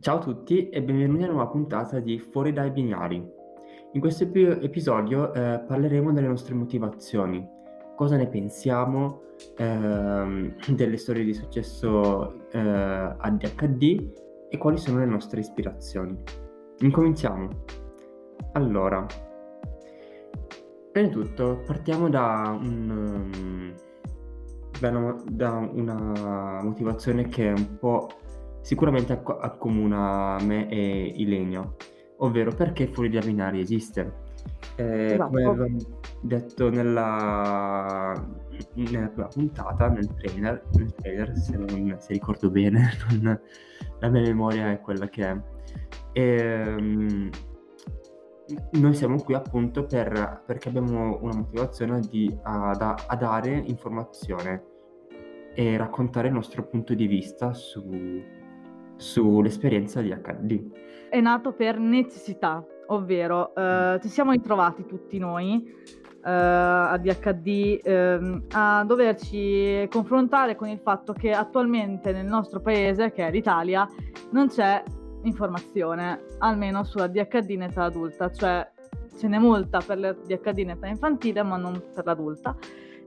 Ciao a tutti e benvenuti a una nuova puntata di Fuori dai binari. In questo epi- episodio eh, parleremo delle nostre motivazioni, cosa ne pensiamo ehm, delle storie di successo eh, ADHD e quali sono le nostre ispirazioni. Incominciamo. Allora, prima di tutto partiamo da, un, um, da, da una motivazione che è un po' sicuramente acc- accomuna me e Ilenia, ovvero perché Fuori dai binari esiste. Eh, Esatto. come avevamo detto nella, nella prima puntata, nel trailer, nel trailer se, non, se ricordo bene, non- la mia memoria è quella che è. Ehm, noi siamo qui appunto per, perché abbiamo una motivazione di, a, da- a dare informazione e raccontare il nostro punto di vista su, sull'esperienza di HD. È nato per necessità, ovvero eh, ci siamo ritrovati tutti noi eh, ADHD ehm, a doverci confrontare con il fatto che attualmente nel nostro paese, che è l'Italia, non c'è informazione, almeno sull'ADHD in età adulta, cioè ce n'è molta per l'ADHD in età infantile, ma non per l'adulta.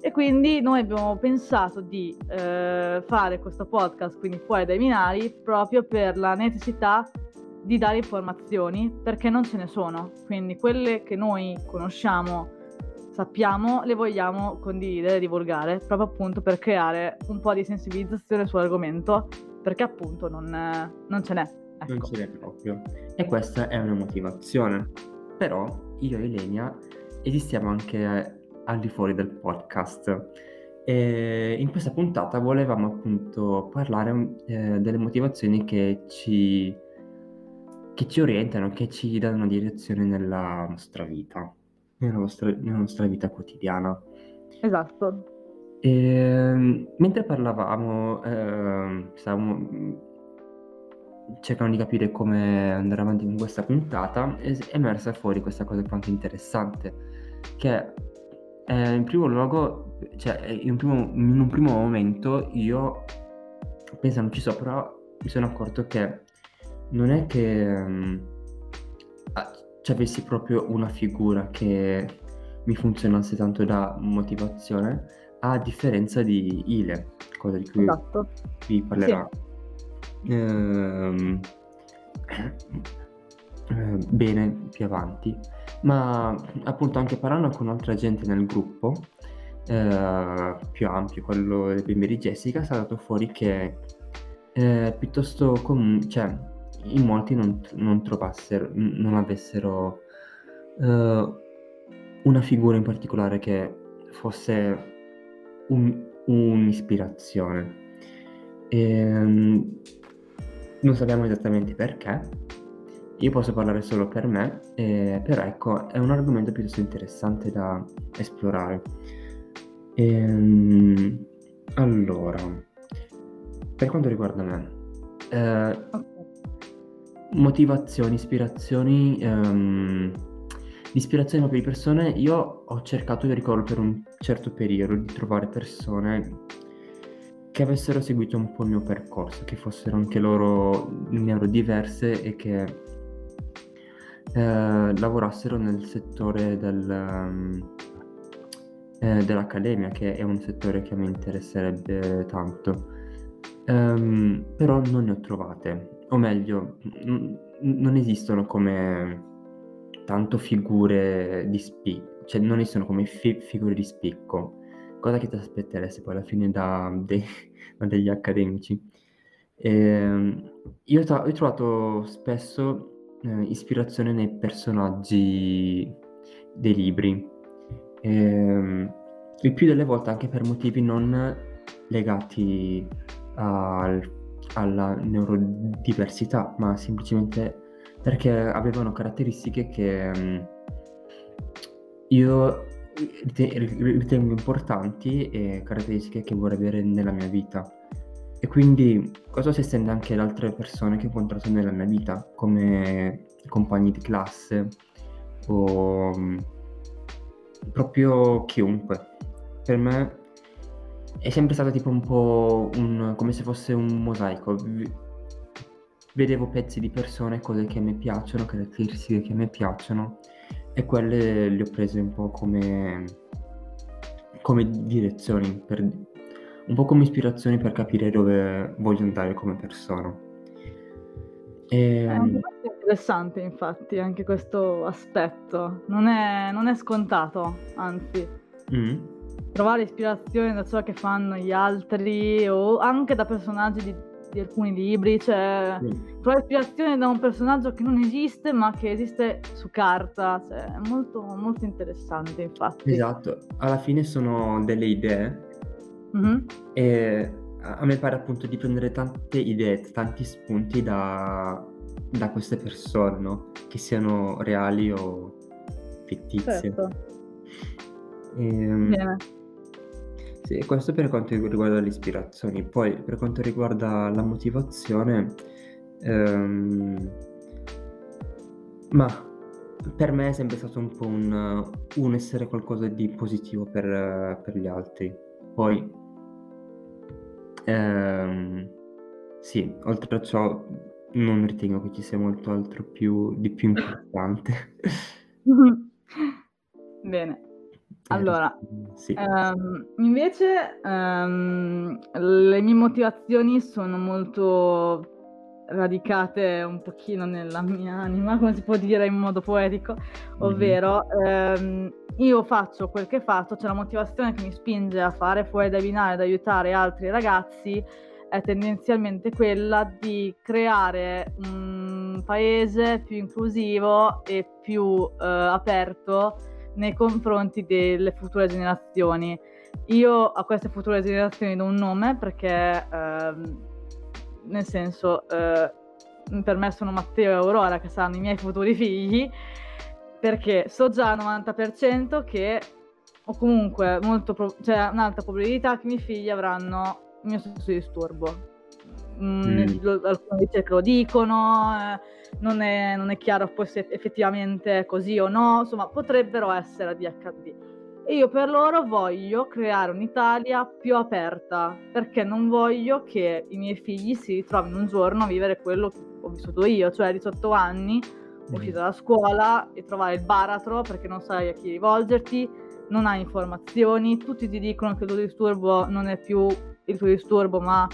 E quindi noi abbiamo pensato di eh, fare questo podcast, quindi fuori dai binari, proprio per la necessità di dare informazioni, perché non ce ne sono. Quindi quelle che noi conosciamo, sappiamo, le vogliamo condividere, divulgare, proprio appunto per creare un po' di sensibilizzazione sull'argomento, perché appunto non, non ce n'è. Ecco. Non ce n'è proprio. E questa è una motivazione. Però io e Ilenia esistiamo anche al di fuori del podcast. E in questa puntata volevamo appunto parlare eh, delle motivazioni che ci, che ci orientano, che ci danno una direzione nella nostra vita, nella nostra, nella nostra vita quotidiana. Esatto. E, mentre parlavamo, eh, stavamo cercando di capire come andare avanti con questa puntata, è emersa fuori questa cosa anche interessante, che eh, in primo luogo, cioè in un primo, in un primo momento io pensandoci sopra mi sono accorto che non è che um, ci avessi proprio una figura che mi funzionasse tanto da motivazione, a differenza di Ile, cosa di cui esatto. vi parlerò. Sì. Ehm, eh, bene più avanti, ma appunto anche parlando con altra gente nel gruppo eh, più ampio, quello dei bimbi di Jessica, è stato fuori che eh, piuttosto comune, cioè in molti non, non trovassero, non avessero eh, una figura in particolare che fosse un, un'ispirazione. E, ehm, non sappiamo esattamente perché, io posso parlare solo per me, eh, però ecco, è un argomento piuttosto interessante da esplorare. Ehm, allora, per quanto riguarda me, eh, motivazioni, ispirazioni, ehm, ispirazione per le persone, io ho cercato, io ricordo per un certo periodo, di trovare persone che avessero seguito un po' il mio percorso, che fossero anche loro neurodiverse e che eh, lavorassero nel settore del, um, eh, dell'accademia, che è un settore che mi interesserebbe tanto. Um, però non ne ho trovate, o meglio, n- non esistono come tanto figure di spicco, cioè non esistono come fi- figure di spicco cosa che ti aspetteresti poi alla fine da, de, da degli accademici. E, ehm, io, tra- ho trovato spesso eh, ispirazione nei personaggi dei libri, e, ehm, il più delle volte anche per motivi non legati al, alla neurodiversità, ma semplicemente perché avevano caratteristiche che um, io ritengo importanti e caratteristiche che vorrei avere nella mia vita. Quindi questo si estende anche ad altre persone che ho incontrato nella mia vita, come compagni di classe o mm, proprio chiunque. Per me è sempre stato tipo un po' un, come se fosse un mosaico. vedevo pezzi di persone, cose che me piacciono, caratteristiche che me piacciono e quelle le ho prese un po' come, come direzioni, per, un po' come ispirazioni per capire dove voglio andare come persona. E... È interessante infatti anche questo aspetto, non è, non è scontato, anzi. Mm. Trovare ispirazione da ciò che fanno gli altri o anche da personaggi di di alcuni libri, cioè mm. trova ispirazione da un personaggio che non esiste ma che esiste su carta, cioè, è molto, molto interessante infatti. Esatto, alla fine sono delle idee mm-hmm. e a me pare appunto di prendere tante idee, tanti spunti da, da queste persone, no? che siano reali o fittizie. Certo. E, ehm, Bene. Sì, questo per quanto riguarda le ispirazioni. Poi per quanto riguarda la motivazione, ehm, ma per me è sempre stato un po' un, un essere qualcosa di positivo per, per gli altri. Poi, ehm, sì, oltre a ciò non ritengo che ci sia molto altro più, di più importante. Bene. Allora, sì. ehm, invece ehm, le mie motivazioni sono molto radicate un pochino nella mia anima, come si può dire in modo poetico, ovvero ehm, io faccio quel che faccio, c'è cioè la motivazione che mi spinge a fare fuori dai binari, ad aiutare altri ragazzi, è tendenzialmente quella di creare un paese più inclusivo e più eh, aperto nei confronti delle future generazioni. Io a queste future generazioni do un nome perché, ehm, nel senso, eh, per me sono Matteo e Aurora che saranno i miei futuri figli, perché so già al 90% che, o comunque molto pro- cioè un'alta probabilità che i miei figli avranno il mio stesso disturbo. Mm. Mm, lo, alcune ricerche lo dicono. Eh, non è, non è chiaro poi se effettivamente è così o no, insomma potrebbero essere ADHD. E io per loro voglio creare un'Italia più aperta, perché non voglio che i miei figli si ritrovino un giorno a vivere quello che ho vissuto io, cioè a 18 anni, uscito da scuola e trovare il baratro perché non sai a chi rivolgerti, non hai informazioni, tutti ti dicono che il tuo disturbo non è più il tuo disturbo, ma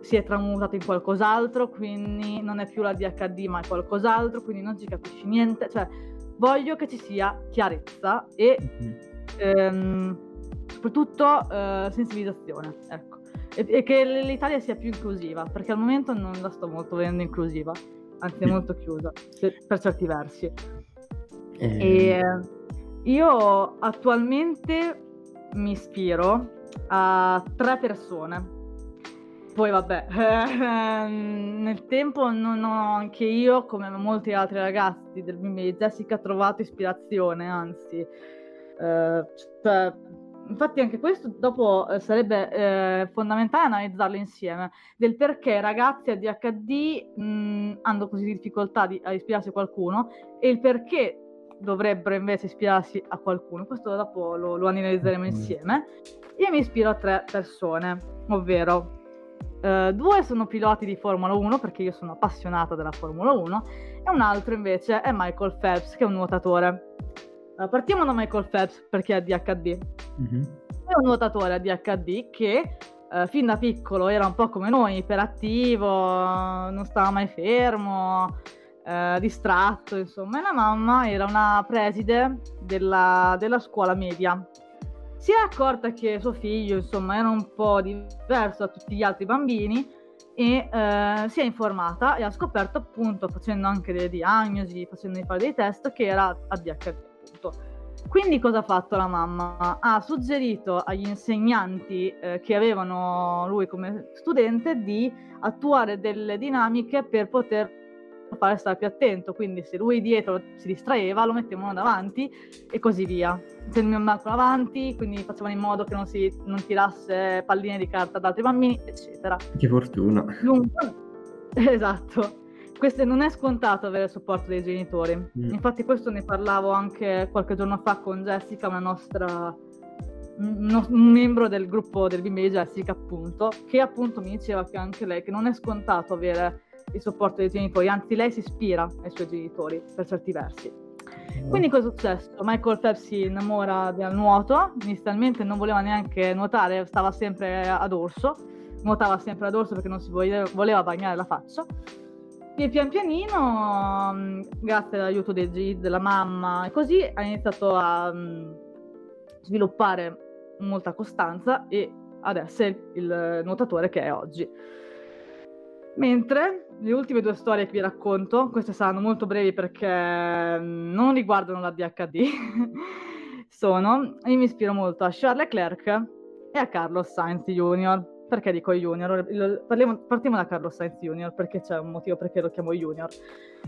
si è tramutato in qualcos'altro, quindi non è più la DHD ma è qualcos'altro, quindi non ci capisci niente, cioè voglio che ci sia chiarezza e mm-hmm. Ehm, soprattutto eh, sensibilizzazione, ecco. E, e, che l'Italia sia più inclusiva, perché al momento non la sto molto vedendo inclusiva, anzi è molto chiusa per certi versi. Eh. E io attualmente mi ispiro a tre persone poi vabbè, ehm, nel tempo non ho anche io, come molti altri ragazzi del bimbi di Jessica, trovato ispirazione, anzi, cioè, infatti anche questo dopo eh, sarebbe eh, fondamentale analizzarlo insieme, del perché ragazzi ADHD mh, hanno così difficoltà di, a ispirarsi a qualcuno e il perché dovrebbero invece ispirarsi a qualcuno. Questo dopo lo, lo analizzeremo mm. insieme. Io mi ispiro a tre persone, ovvero Uh, due sono piloti di Formula 1 perché io sono appassionata della Formula 1 e un altro invece è Michael Phelps che è un nuotatore. Uh, partiamo da Michael Phelps perché ha DHD. Mm-hmm. È un nuotatore a DHD che uh, fin da piccolo era un po' come noi, iperattivo, non stava mai fermo, distratto, insomma. E la mamma era una preside della, della scuola media si è accorta che suo figlio, insomma, era un po' diverso da tutti gli altri bambini e eh, si è informata e ha scoperto appunto, facendo anche delle diagnosi, facendo fare dei test, che era ADHD. Quindi cosa ha fatto la mamma? Ha suggerito agli insegnanti eh, che avevano lui come studente di attuare delle dinamiche per poter fare stare più attento, quindi se lui dietro si distraeva lo mettevano davanti e così via. Se il mio banco avanti, quindi facevano in modo che non, si, non tirasse palline di carta ad altri bambini, eccetera. Che fortuna. Dunque, esatto. Questo non è scontato avere il supporto dei genitori. Mm. Infatti questo ne parlavo anche qualche giorno fa con Jessica, una nostra un, membro del gruppo del bimbi di Jessica, appunto, che appunto mi diceva che anche lei che non è scontato avere il supporto dei genitori, anzi lei si ispira ai suoi genitori per certi versi. Quindi cosa è successo? Michael Phelps si innamora del nuoto, inizialmente non voleva neanche nuotare, stava sempre ad orso, nuotava sempre ad orso perché non si voleva bagnare la faccia. E pian pianino, mm, grazie all'aiuto del, della mamma e così, ha iniziato a mm, sviluppare molta costanza e ad essere il nuotatore che è oggi. Mentre le ultime due storie che vi racconto, queste saranno molto brevi perché mm, non riguardano la DHD, sono, io mi ispiro molto a Charles Leclerc e a Carlos Sainz Jr. Perché dico Junior? Parliamo, partiamo da Carlos Sainz Jr. perché c'è un motivo perché lo chiamo Junior.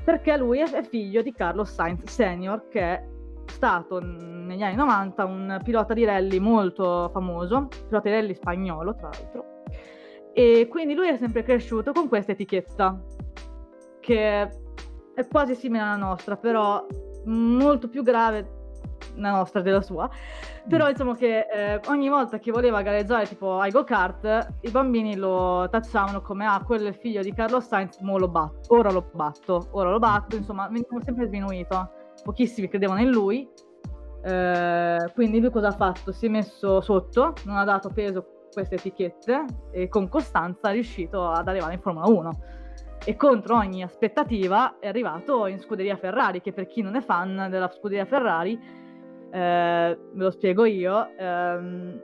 Perché lui è figlio di Carlos Sainz Senior che è stato negli anni 90 un pilota di rally molto famoso, pilota di rally spagnolo tra l'altro, e quindi lui è sempre cresciuto con questa etichetta, che è quasi simile alla nostra, però molto più grave la nostra della sua. Però diciamo che eh, ogni volta che voleva gareggiare tipo ai go-kart, i bambini lo tacciavano come ah, quello è il figlio di Carlos Sainz, mo lo batto, ora lo batto, ora lo batto, insomma, veniva sempre sminuito. Pochissimi credevano in lui. Eh, quindi lui cosa ha fatto? Si è messo sotto, non ha dato peso queste etichette e con costanza è riuscito ad arrivare in Formula 1 e contro ogni aspettativa è arrivato in scuderia Ferrari che per chi non è fan della scuderia Ferrari eh, ve lo spiego io ehm,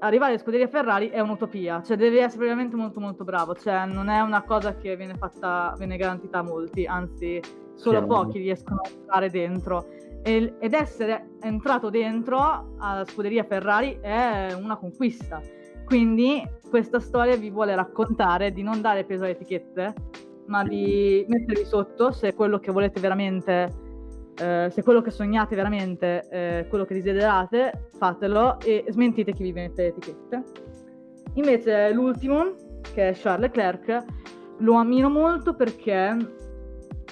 arrivare in scuderia Ferrari è un'utopia cioè devi essere veramente molto molto bravo cioè non è una cosa che viene fatta viene garantita a molti anzi solo Chiaro. pochi riescono a entrare dentro. Ed essere entrato dentro alla scuderia Ferrari è una conquista. Quindi questa storia vi vuole raccontare di non dare peso alle etichette, ma di mettervi sotto se quello che volete veramente, eh, se quello che sognate veramente, eh, quello che desiderate, fatelo e smentite chi vi mette le etichette. Invece l'ultimo, che è Charles Leclerc, lo ammiro molto perché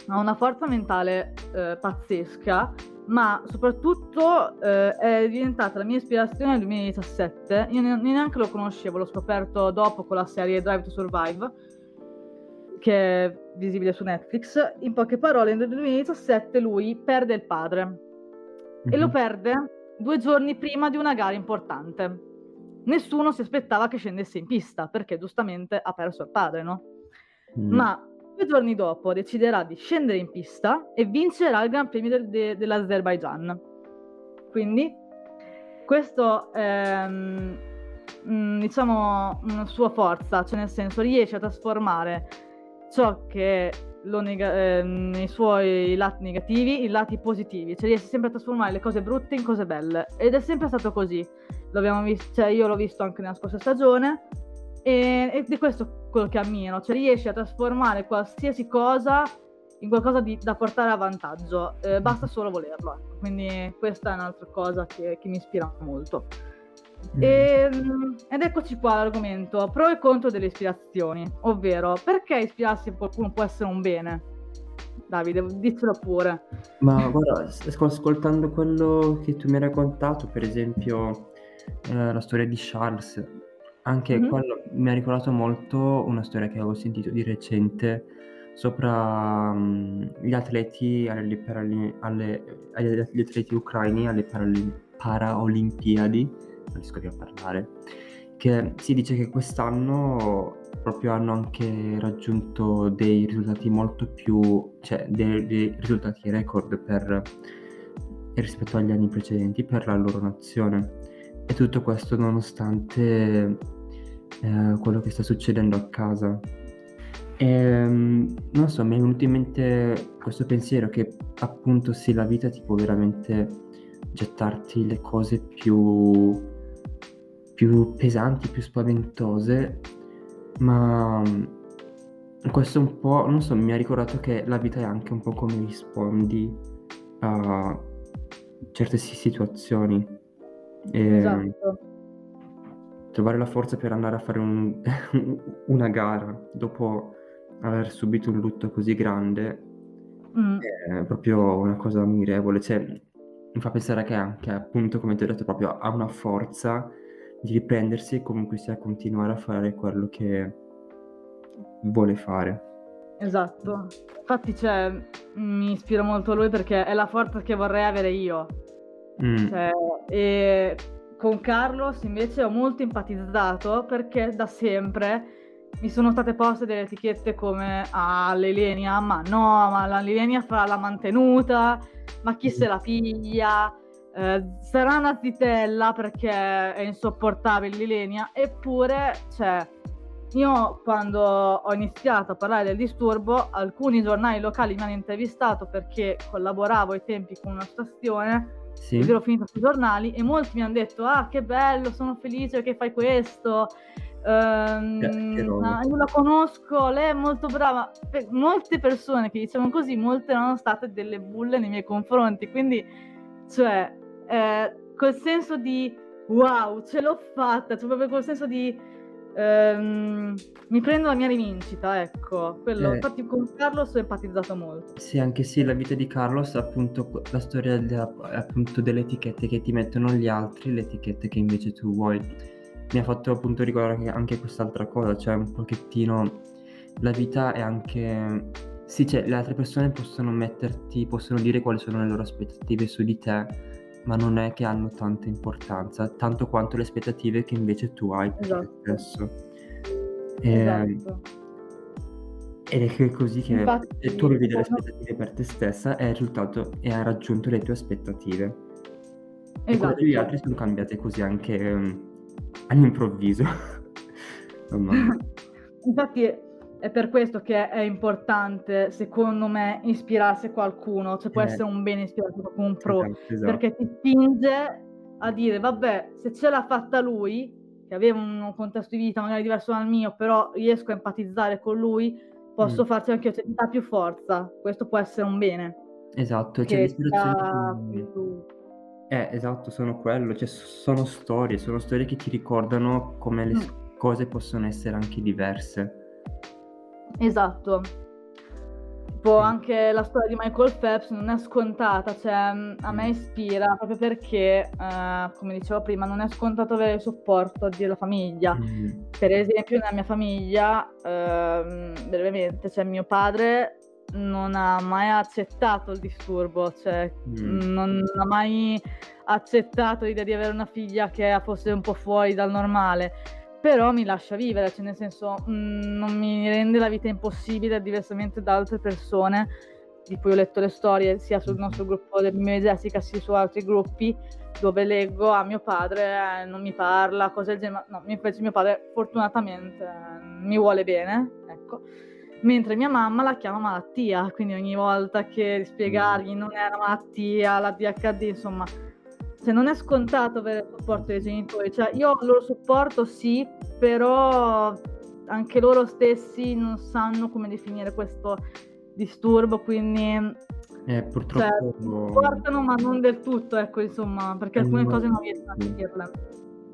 ha una forza mentale eh, pazzesca ma soprattutto eh, è diventata la mia ispirazione nel 2017. Io neanche lo conoscevo, l'ho scoperto dopo con la serie Drive to Survive, che è visibile su Netflix. In poche parole, nel 2017 lui perde il padre mm-hmm. e lo mhm. perde due giorni prima di una gara importante. Nessuno si aspettava che scendesse in pista perché giustamente ha perso il padre, no? Mm. Ma Due giorni dopo deciderà di scendere in pista e vincerà il Gran Premio del, de, dell'Azerbaijan. Quindi questo è mm, diciamo una sua forza, cioè nel senso riesce a trasformare ciò che nega- eh, nei suoi lati negativi in lati positivi, cioè riesce sempre a trasformare le cose brutte in cose belle ed è sempre stato così. L'abbiamo visto, cioè io l'ho visto anche nella scorsa stagione e, ed è questo quello che ammiro, cioè riesci a trasformare qualsiasi cosa in qualcosa di, da portare a vantaggio, eh, basta solo volerlo. Ecco. Quindi questa è un'altra cosa che, che mi ispira molto. Mm. E, ehm, ed eccoci qua l'argomento, pro e contro delle ispirazioni, ovvero perché ispirarsi a qualcuno può essere un bene? Davide, dicelo pure. Ma guarda, ascoltando quello che tu mi hai raccontato, per esempio eh, la storia di Charles, anche Mh-mh. quello mi ha ricordato molto una storia che avevo sentito di recente sopra, mhmm, gli atleti alle parali alle agli gli atleti ucraini alle Paraolimpiadi, non riesco più a parlare, che si dice che quest'anno proprio hanno anche raggiunto dei risultati molto più cioè dei dei risultati record per rispetto agli anni precedenti per la loro nazione. E tutto questo nonostante eh, quello che sta succedendo a casa. E, ehm, non so, mi è venuto in mente questo pensiero che appunto sì, la vita ti può veramente gettarti le cose più, più pesanti, più spaventose, ma questo un po', non so, mi ha ricordato che la vita è anche un po' come rispondi a certe situazioni. E, esatto trovare la forza per andare a fare un, una gara dopo aver subito un lutto così grande mm. è proprio una cosa ammirevole. Cioè, mi fa pensare che anche, appunto, come ti ho detto, proprio ha una forza di riprendersi e comunque sia continuare a fare quello che vuole fare. Esatto. Infatti, cioè, mi ispira molto a lui perché è la forza che vorrei avere io. Mm. Cioè, e con Carlos invece ho molto empatizzato perché da sempre mi sono state poste delle etichette come ah, l'Elenia, ma no, ma la Lelenia fa la mantenuta, ma chi se la piglia? Eh, sarà una zitella perché è insopportabile l'Ilenia, eppure, cioè, io quando ho iniziato a parlare del disturbo, alcuni giornali locali mi hanno intervistato perché collaboravo ai tempi con una stazione, Sì. ed ero finita sui giornali e molti mi hanno detto ah che bello, sono felice che fai questo, ehm, ah, io la conosco, lei è molto brava. Pe- molte persone che dicevano così, molte erano state delle bulle nei miei confronti, quindi cioè eh, quel senso di wow, ce l'ho fatta, cioè proprio quel senso di ehm, mi prendo la mia rivincita, ecco, quello. Eh. Infatti con Carlos ho empatizzato molto. Sì, anche sì, la vita di Carlos, appunto, la storia della- appunto, delle etichette che ti mettono gli altri, le etichette che invece tu vuoi. Mi ha fatto appunto ricordare anche- anche quest'altra cosa, cioè un pochettino la vita è anche... Sì, cioè le altre persone possono metterti, possono dire quali sono le loro aspettative su di te, ma non è che hanno tanta importanza, tanto quanto le aspettative che invece tu hai per Esatto. te stesso. E- Esatto. ed è che così che Infatti, se tu avevi delle aspettative per te stessa e hai risultato e hai raggiunto le tue aspettative. E quelle Esatto. degli altri sono cambiate così anche ehm, all'improvviso. Infatti è per questo che è importante, secondo me, ispirarsi a qualcuno, cioè può Eh. essere un bene ispirarsi a qualcuno, un pro, Esatto, esatto. perché ti spinge a dire, vabbè, se ce l'ha fatta lui, che aveva un contesto di vita magari diverso dal mio, però riesco a empatizzare con lui, posso Mm. farci anche io, cioè dà più forza, questo può essere un bene. Esatto, Che più- Eh, esatto, sono quello, cioè sono storie, sono storie che ti ricordano come le Mm. cose possono essere anche diverse. Esatto. Tipo Sì. anche la storia di Michael Phelps non è scontata, cioè mh, a me Mm. ispira proprio perché, eh, come dicevo prima, non è scontato avere il supporto della famiglia. Mm, Per esempio, nella mia famiglia, ehm, brevemente, cioè mio padre non ha mai accettato il disturbo, cioè mm, non ha mai accettato l'idea di avere una figlia che fosse un po' fuori dal normale, però mi lascia vivere, cioè nel senso mm, non mi rende la vita impossibile diversamente da altre persone di cui ho letto le storie sia sul Mhm. nostro gruppo del mio e Jessica sia su altri gruppi dove leggo a mio padre eh, non mi parla, cose del genere, no, invece mio padre fortunatamente eh, mi vuole bene, ecco. Mentre mia mamma la chiama malattia, quindi ogni volta che spiegargli non è una malattia, la DHD, insomma, cioè non è scontato avere il supporto dei genitori, cioè io ho il loro supporto sì, però anche loro stessi non sanno come definire questo disturbo, quindi Eh, cioè, purtroppo... supportano ma non del tutto, ecco, insomma, perché alcune cose non riescono a capirle.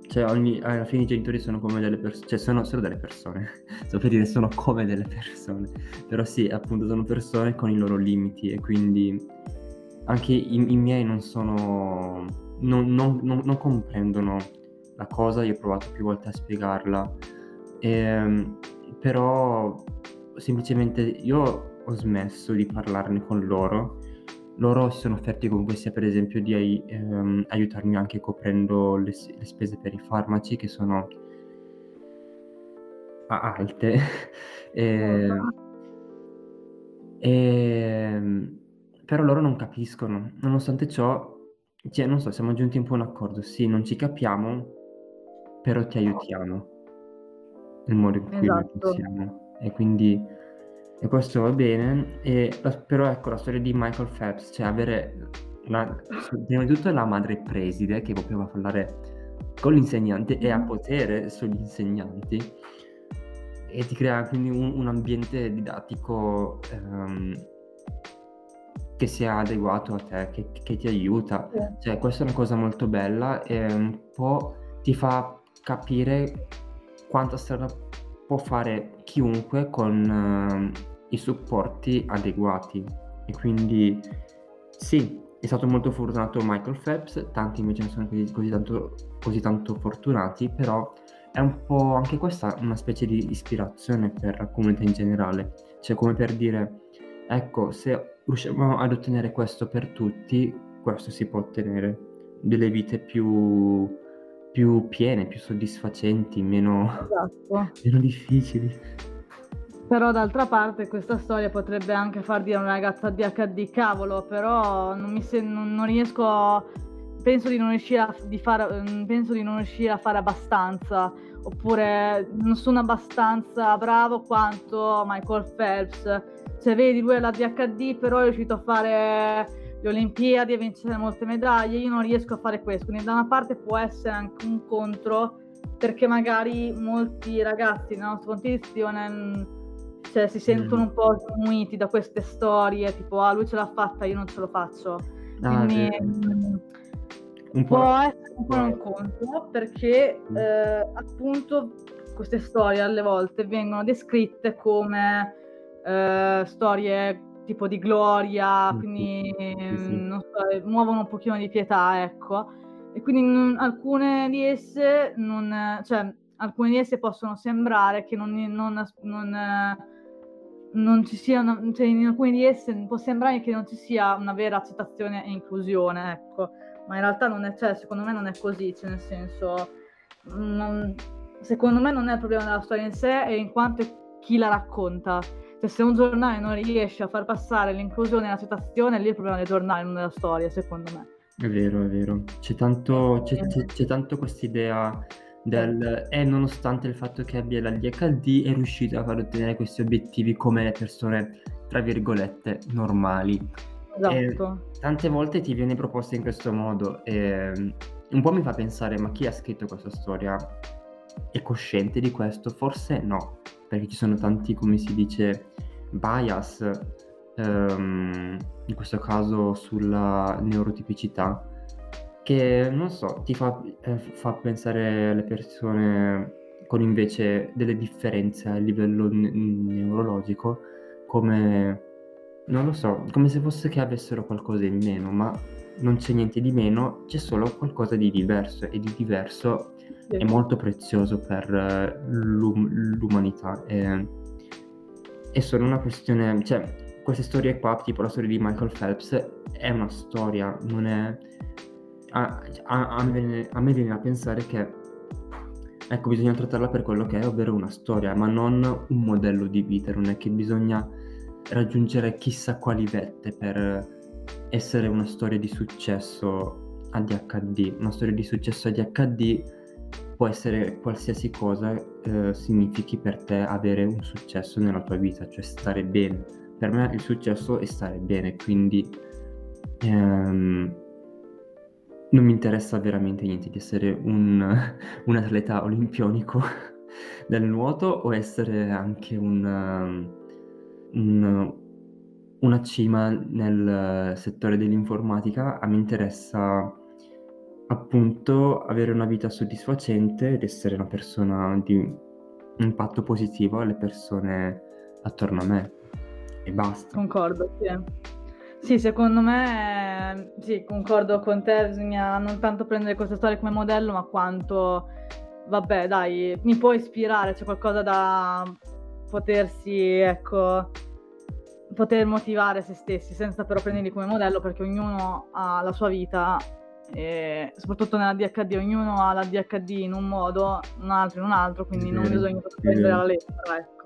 Cioè, ogni, alla fine i genitori sono come delle persone, cioè sono solo delle persone, sto per dire sono come delle persone, però sì, appunto sono persone con i loro limiti e quindi anche i, i miei non sono, non, non- non- non comprendono la cosa, io ho provato più volte a spiegarla, Ehm, però semplicemente io ho smesso di parlarne con loro loro si sono offerti comunque sia per esempio di ehm, aiutarmi anche coprendo le, le spese per i farmaci che sono alte. E- Ehm, però loro non capiscono. Nonostante ciò, cioè, non so, siamo giunti un po' a un accordo. Sì, non ci capiamo, però ti aiutiamo nel modo in cui Esatto. possiamo. E quindi e questo va bene. E però ecco la storia di Michael Phelps, cioè avere la- prima di tutto la madre preside che poteva parlare con l'insegnante e ha Mhm. potere sugli insegnanti e ti crea quindi un, un ambiente didattico ehm, che sia adeguato a te, che, che ti aiuta. Sì. Cioè, questa è una cosa molto bella e un po' ti fa capire quanta strada può fare chiunque con ehm, i supporti adeguati. E quindi sì, è stato molto fortunato Michael Phelps, tanti invece non sono così, così tanto, così tanto fortunati, però è un po' anche questa una specie di ispirazione per la comunità in generale. Cioè, come per dire, ecco, se riusciamo ad ottenere questo per tutti, questo si può ottenere. Delle vite più, più piene, più soddisfacenti, meno, Esatto. meno difficili. Però d'altra parte questa storia potrebbe anche far dire a una ragazza ADHD, cavolo, però non, mi se- non, non riesco, a- penso di non riuscire a, di fare, mm, penso di non riuscire a fare abbastanza, oppure non sono abbastanza bravo quanto Michael Phelps. Cioè, vedi, lui ha l'ADHD, però è riuscito a fare le Olimpiadi e vincere molte medaglie, io non riesco a fare questo, quindi da una parte può essere anche un contro, perché magari molti ragazzi nella nostra condizione mm, cioè, si sentono Mm. un po' sminuiti da queste storie, tipo, ah, lui ce l'ha fatta, io non ce lo faccio. Ah, Quindi vero. mm, può essere un po' un contro, perché Mm. eh, appunto queste storie alle volte vengono descritte come eh, storie tipo di gloria, quindi sì, sì. mm, non so, eh, muovono un pochino di pietà, ecco. E quindi non- alcune di esse non, cioè, alcune di esse possono sembrare che non, non, non, eh, non ci sia una- cioè in alcune di esse può sembrare che non ci sia una vera accettazione e inclusione, ecco. Ma in realtà non è, cioè, secondo me non è così, cioè nel senso, non- secondo me non è il problema della storia in sé, è in quanto chi la racconta. Cioè, se un giornale non riesce a far passare l'inclusione e l'accettazione, lì è il problema del giornale, non della storia, secondo me. È vero, è vero. C'è tanto, c'è, c'è- c'è tanto quest'idea del... E nonostante il fatto che abbia l'ADHD è riuscito a far ottenere questi obiettivi come le persone, tra virgolette, normali. Esatto. Tante volte ti viene proposta in questo modo e un po' mi fa pensare, ma chi ha scritto questa storia è cosciente di questo? Forse no, perché ci sono tanti, come si dice, bias, ehm, in questo caso sulla neurotipicità, che non so, ti fa, eh, fa pensare alle persone con invece delle differenze a livello ne- neurologico come, non lo so, come se fosse che avessero qualcosa in meno, ma non c'è niente di meno, c'è solo qualcosa di diverso e di diverso Sì. è molto prezioso per eh, l'um- l'umanità. E, è solo una questione, cioè, queste storie qua, tipo la storia di Michael Phelps, è una storia, non è... A, a- a me, viene- a me viene a pensare che, ecco, bisogna trattarla per quello che è, ovvero una storia, ma non un modello di vita, non è che bisogna raggiungere chissà quali vette per essere una storia di successo ADHD. Una storia di successo ADHD può essere qualsiasi cosa eh, significhi per te avere un successo nella tua vita, cioè stare bene. Per me il successo è stare bene, quindi ehm, non mi interessa veramente niente di essere un, un atleta olimpionico del nuoto o essere anche un, um, un- una cima nel settore dell'informatica. A me interessa appunto avere una vita soddisfacente ed essere una persona di impatto positivo alle persone attorno a me e basta. Concordo, sì. Sì, secondo me, sì, concordo con te, bisogna non tanto prendere questa storia come modello, ma quanto, vabbè, dai, mi può ispirare, c'è qualcosa da potersi, ecco, poter motivare se stessi, senza però prenderli come modello, perché ognuno ha la sua vita, e soprattutto nella DHD, ognuno ha la DHD in un modo, un altro in un altro, quindi non vero, bisogna è prendere alla lettera, ecco.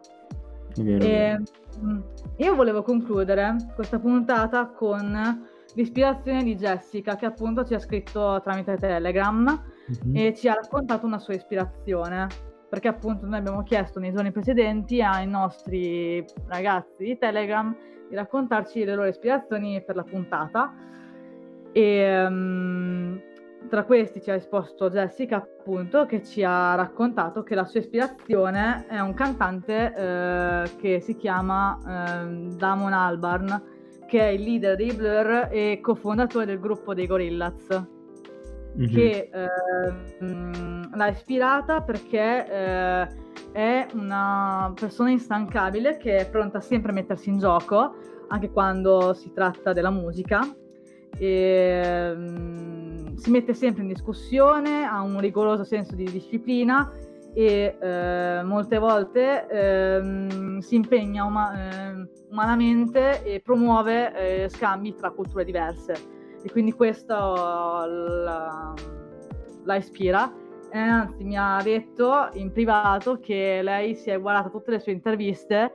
Vero, E, vero. mm, io volevo concludere questa puntata con l'ispirazione di Jessica, che appunto ci ha scritto tramite Telegram Mhm. e ci ha raccontato una sua ispirazione. Perché appunto noi abbiamo chiesto nei giorni precedenti ai nostri ragazzi di Telegram di raccontarci le loro ispirazioni per la puntata. E mm, tra questi ci ha risposto Jessica, appunto, che ci ha raccontato che la sua ispirazione è un cantante eh, che si chiama ehm, Damon Albarn, che è il leader dei Blur e cofondatore del gruppo dei Gorillaz Mhm. che ehm, l'ha ispirata perché eh, è una persona instancabile che è pronta sempre a mettersi in gioco, anche quando si tratta della musica. E, ehm, si mette sempre in discussione, ha un rigoroso senso di disciplina e eh, molte volte ehm, si impegna uma- eh, umanamente e promuove eh, scambi tra culture diverse e quindi questo la, la ispira. E anzi mi ha detto in privato che lei si è guardata tutte le sue interviste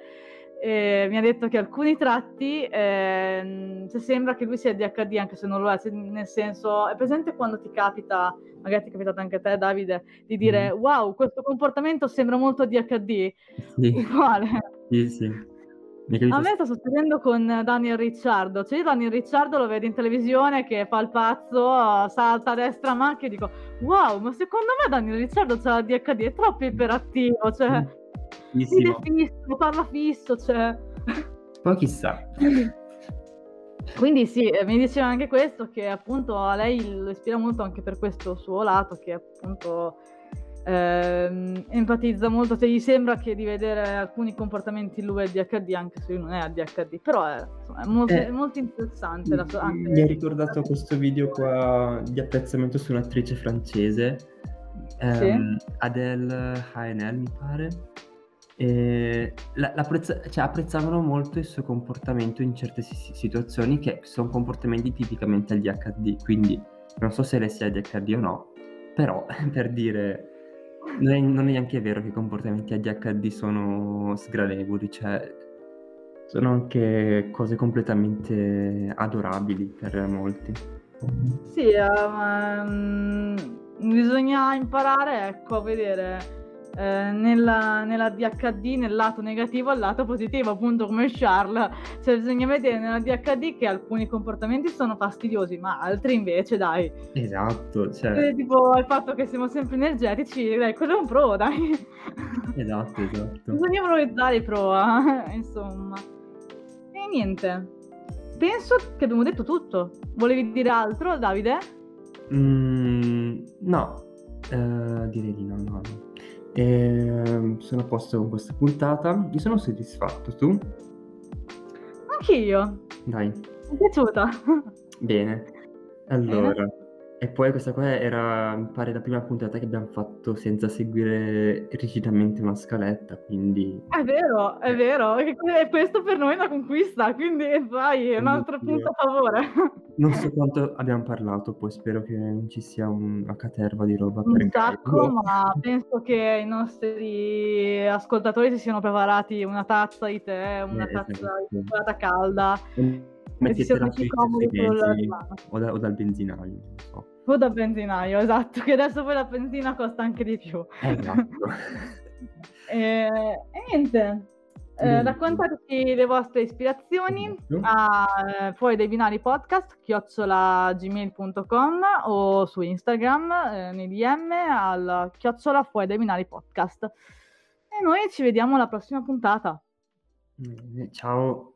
e mi ha detto che alcuni tratti eh, cioè sembra che lui sia DHD anche se non lo è, nel senso è presente quando ti capita magari ti è capitato anche a te Davide, di dire mm. wow, questo comportamento sembra molto DHD. Sì. Uguale. Sì, sì. A me sta succedendo con Daniel Ricciardo, cioè io Daniel Ricciardo lo vedo in televisione che fa il pazzo, salta a destra macchia e dico wow, ma secondo me Daniel Ricciardo c'ha la DHD, è troppo iperattivo, cioè Bellissimo. fisso, parla fisso, cioè... Poi chissà. Quindi sì, eh, mi diceva anche questo, che appunto a lei lo ispira molto anche per questo suo lato, che appunto ehm, empatizza molto, cioè gli sembra che di vedere alcuni comportamenti lui è DHD, anche se lui non è ADHD, però è, insomma, è, molto, eh, è molto, interessante. La sua, anche... Mi ha ricordato questo video qua di apprezzamento su un'attrice francese, ehm, sì. Adele Haenel mi pare, la, cioè, apprezzavano molto il suo comportamento in certe situazioni che sono comportamenti tipicamente ADHD, quindi non so se lei sia ADHD o no, però per dire non è, non è neanche vero che i comportamenti ADHD sono sgradevoli, cioè sono anche cose completamente adorabili per molti. Sì, um, bisogna imparare ecco, a vedere eh, nella, nella, DHD nel lato negativo al lato positivo, appunto come Charles. Cioè, bisogna vedere nella DHD che alcuni comportamenti sono fastidiosi, ma altri invece, dai. Esatto, cioè... E, tipo il fatto che siamo sempre energetici, dai, quello è un pro, dai. Esatto, esatto. Bisogna valorizzare i pro, eh, insomma. E niente. Penso che abbiamo detto tutto. Volevi dire altro, Davide? Mm, no, uh, direi di no, no. E, ehm, sono a posto con questa puntata. Mi sono soddisfatto, tu? Anch'io. Dai. Mi è piaciuta. Bene. Allora, Bene. E poi questa qua era, mi pare, la prima puntata che abbiamo fatto senza seguire rigidamente una scaletta, quindi... È vero, è vero, e questo per noi è una conquista, quindi vai, è un altro punto a favore. Non so quanto abbiamo parlato, poi spero che non ci sia una caterva di roba un per sacco, ma penso che i nostri ascoltatori si siano preparati una tazza di tè, una eh, tazza esatto. di cioccolata calda. Mettetela sui mesi o, da, o dal benzinaio, so. O da benzinaio, esatto, che adesso poi la benzina costa anche di più. Esatto. e, e, niente, eh, raccontateci le vostre ispirazioni esatto. a eh, fuori dai binari podcast chiocciolagmail.com o su Instagram eh, nei DM al chiocciola fuori dai binari podcast. E noi ci vediamo alla prossima puntata. Ciao.